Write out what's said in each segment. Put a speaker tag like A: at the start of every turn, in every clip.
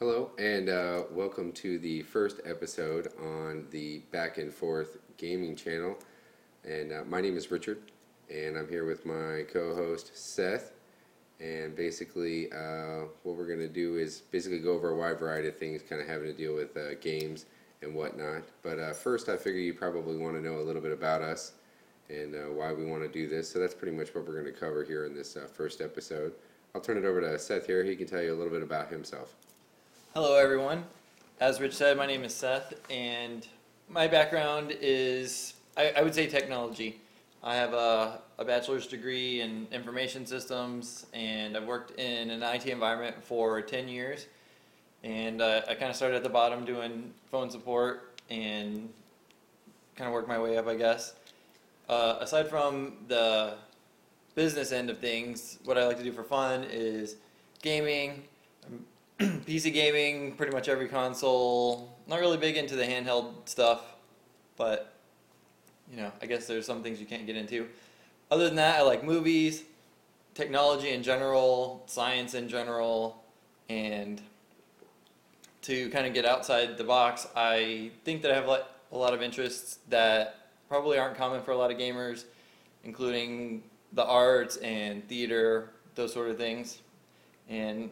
A: Hello, and uh, welcome to the first episode on the Back and Forth Gaming channel. And uh, my name is Richard, and I'm here with my co host Seth. And basically, uh, what we're going to do is basically go over a wide variety of things, kind of having to deal with uh, games and whatnot. But uh, first, I figure you probably want to know a little bit about us and uh, why we want to do this. So that's pretty much what we're going to cover here in this first episode. I'll turn it over to Seth here. He can tell you a little bit about himself.
B: Hello, everyone. As Rich said, my name is Seth, and my background is, I, I would say, technology. I have a, a, bachelor's degree in information systems, and I've worked in an IT environment for 10 years. And uh, I kind of started at the bottom doing phone support and kind of worked my way up, I guess. Uh, aside from the business end of things, what I like to do for fun is gaming, PC gaming, pretty much every console. Not really big into the handheld stuff, but you know, I guess there's some things you can't get into. Other than that, I like movies, technology in general, science in general, and to kind of get outside the box, I think that I have a lot of interests that probably aren't common for a lot of gamers, including the arts and theater, those sort of things. And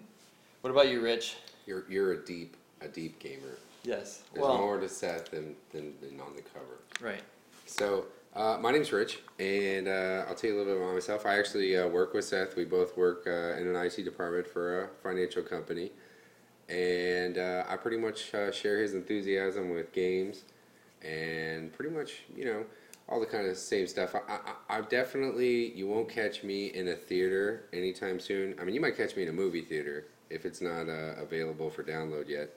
B: what about you, Rich?
A: You're you're a deep a deep gamer.
B: Yes.
A: There's well, more to Seth than, than, than on the cover.
B: Right.
A: So uh, my name's Rich, and uh, I'll tell you a little bit about myself. I actually uh, work with Seth. We both work uh, in an IT department for a financial company, and uh, I pretty much uh, share his enthusiasm with games, and pretty much you know all the kind of same stuff. I, I, I definitely you won't catch me in a theater anytime soon. I mean, you might catch me in a movie theater if it's not uh, available for download yet.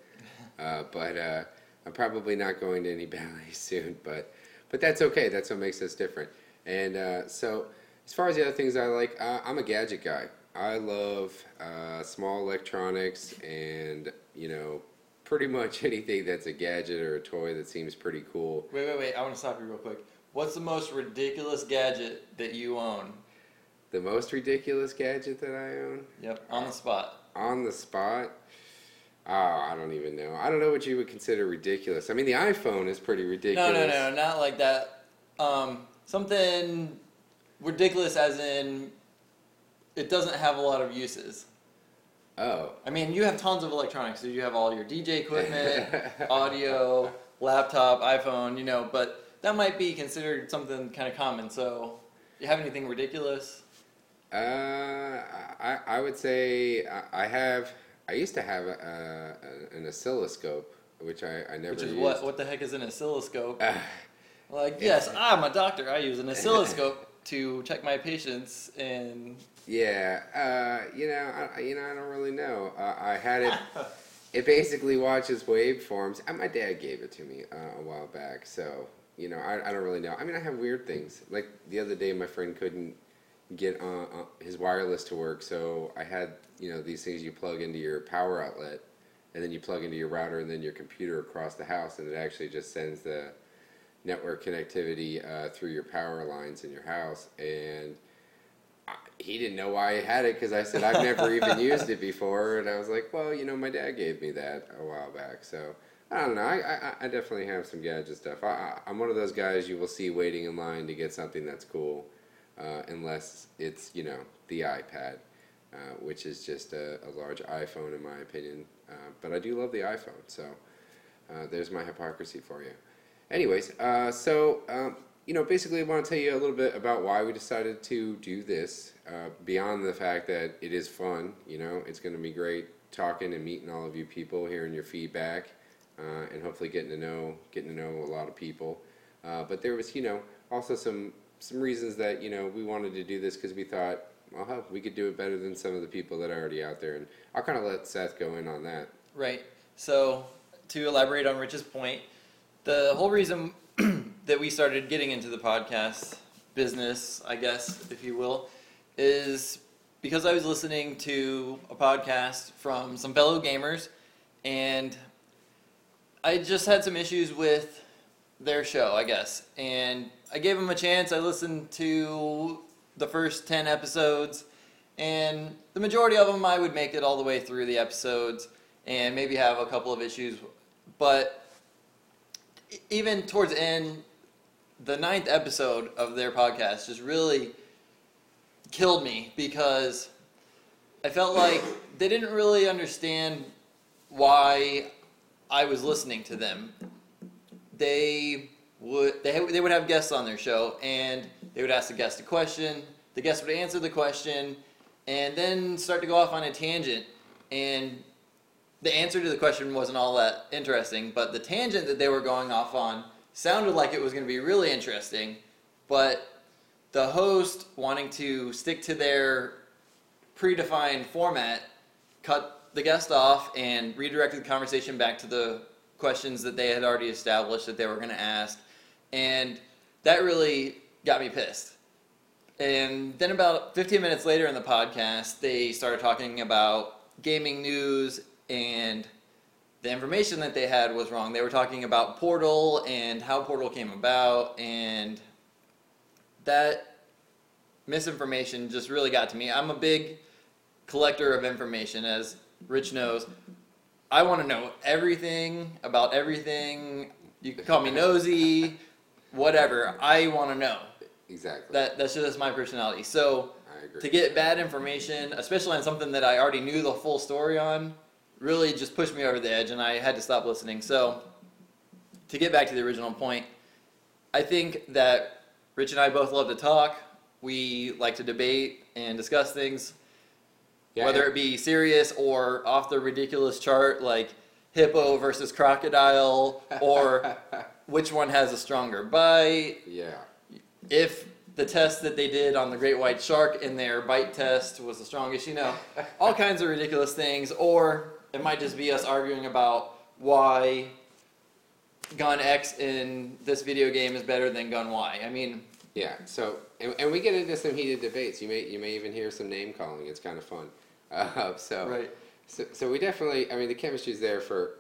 A: Uh, but uh, I'm probably not going to any ballets soon. But but that's okay. That's what makes us different. And uh, so as far as the other things I like, uh, I'm a gadget guy. I love uh, small electronics and you know pretty much anything that's a gadget or a toy that seems pretty cool.
B: Wait, wait, wait! I want to stop you real quick. What's the most ridiculous gadget that you own?
A: The most ridiculous gadget that I own?
B: Yep, on the spot.
A: On the spot? Oh, I don't even know. I don't know what you would consider ridiculous. I mean, the iPhone is pretty ridiculous.
B: No, no, no, not like that. Um, something ridiculous, as in it doesn't have a lot of uses.
A: Oh.
B: I mean, you have tons of electronics. You have all your DJ equipment, audio, laptop, iPhone, you know, but that might be considered something kind of common. So, you have anything ridiculous?
A: Uh, I I would say I have. I used to have a, a, an oscilloscope, which I, I never.
B: Which is
A: used.
B: what? What the heck is an oscilloscope? Uh, like yes, I'm a doctor. I use an oscilloscope to check my patients and.
A: Yeah, uh, you know, I, you know, I don't really know. Uh, I had it. it basically watches waveforms. And my dad gave it to me uh, a while back, so you know, I, I don't really know. I mean, I have weird things. Like the other day, my friend couldn't get uh, uh, his wireless to work, so I had you know these things you plug into your power outlet, and then you plug into your router and then your computer across the house, and it actually just sends the network connectivity uh, through your power lines in your house. And I, he didn't know why I had it because I said I've never even used it before, and I was like, well, you know, my dad gave me that a while back, so. I don't know. I, I, I definitely have some gadget stuff. I, I, am one of those guys you will see waiting in line to get something that's cool, uh, unless it's you know the iPad, uh, which is just a, a, large iPhone in my opinion. Uh, but I do love the iPhone, so uh, there's my hypocrisy for you. Anyways, uh, so um, you know, basically, I want to tell you a little bit about why we decided to do this. Beyond the fact that it is fun, you know, it's going to be great talking and meeting all of you people, hearing your feedback uh, and hopefully getting to know getting to know a lot of people. Uh, but there was, you know, also some some reasons that you know we wanted to do this because we thought, well, we could do it better than some of the people that are already out there. And I'll kind of let Seth go in on that.
B: Right. So to elaborate on Rich's point, the whole reason that we started getting into the podcast business, I guess, if you will, is because I was listening to a podcast from some fellow gamers, and I just had some issues with their show, I guess. And I gave them a chance. I listened to the first 10 episodes, and the majority of them I would make it all the way through the episodes. and maybe have a couple of issues. But even towards the end, the ninth episode of their podcast just really killed me because I felt like they didn't really understand why I was listening to them. They would they, they would have guests on their show and they would ask the guest a question. The guest would answer the question and then start to go off on a tangent and the answer to the question wasn't all that interesting, but the tangent that they were going off on sounded like it was going to be really interesting, but the host wanting to stick to their predefined format cut the guest off and redirected the conversation back to the questions that they had already established that they were going to ask and that really got me pissed. And then about 15 minutes later in the podcast they started talking about gaming news and the information that they had was wrong. They were talking about portal and how portal came about and that misinformation just really got to me. I'm a big collector of information as rich knows i want to know everything about everything you can call me nosy whatever i want to know
A: Exactly.
B: that that's just my personality so to get bad information, especially on something that I already knew the full story on, really just pushed me over the edge, and I had to stop listening. So, to get back to the original point, I think that Rich and I both love to talk. We like to debate and discuss things,
A: Yeah,
B: whether it be serious or off the ridiculous chart, like hippo versus crocodile, or which one has a stronger bite,
A: yeah.
B: if the test that they did on the great white shark in their bite test was the strongest, you know, all kinds of ridiculous things, or it might just be us arguing about why gun X in this video game is better than gun Y. I mean,
A: Yeah. So, and, and we get into some heated debates. You may you may even hear some name calling. It's kind of fun. Uh, so,
B: right.
A: so, so we definitely. I mean, the chemistry's there for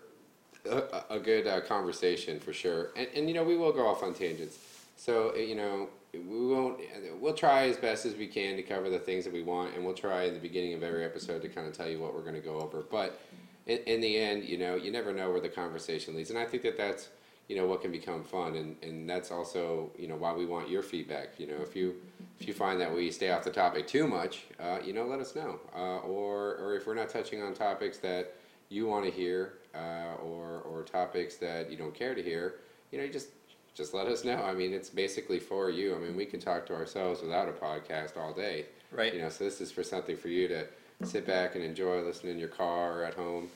A: a, a good uh, conversation for sure. And, and you know, we will go off on tangents. So uh, you know, we won't. We'll try as best as we can to cover the things that we want, and we'll try in the beginning of every episode to kind of tell you what we're going to go over. But in, in the end, you know, you never know where the conversation leads, and I think that that's you know what can become fun, and, and that's also you know why we want your feedback. You know, if you if you find that we stay off the topic too much, uh, you know, let us know, uh, or or if we're not touching on topics that you want to hear, uh, or or topics that you don't care to hear, you know, you just just let us know. I mean, it's basically for you. I mean, we can talk to ourselves without a podcast all day.
B: Right.
A: You know, so this is for something for you to sit back and enjoy, listen in your car or at home,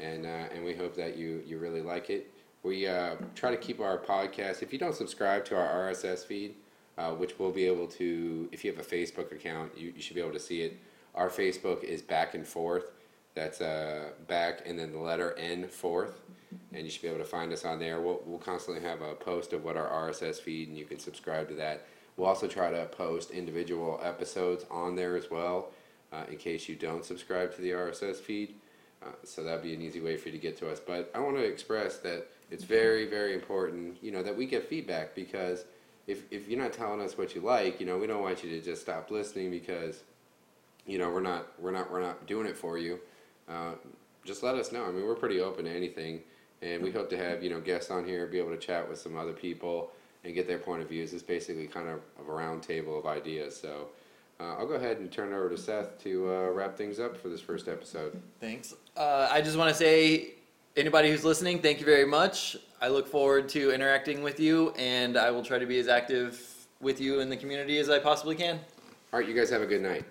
A: and uh, and we hope that you you really like it. We uh, try to keep our podcast. If you don't subscribe to our RSS feed, uh, which we'll be able to, if you have a Facebook account, you, you should be able to see it. Our Facebook is back and forth. That's uh, back and then the letter N fourth, and you should be able to find us on there. We'll, we'll constantly have a post of what our RSS feed, and you can subscribe to that. We'll also try to post individual episodes on there as well, uh, in case you don't subscribe to the RSS feed. Uh, so that'd be an easy way for you to get to us. But I want to express that it's very, very important, you know, that we get feedback because if if you're not telling us what you like, you know, we don't want you to just stop listening because, you know, we're not we're not we're not doing it for you. Uh, just let us know. I mean, we're pretty open to anything, and we hope to have you know guests on here, be able to chat with some other people and get their point of views. It's basically kind of, a round table of ideas. So. Uh, I'll go ahead and turn it over to Seth to uh, wrap things up for this first episode.
B: Thanks. Uh, I just want to say, anybody who's listening, thank you very much. I look forward to interacting with you, and I will try to be as active with you in the community as I possibly can.
A: All right, you guys have a good night.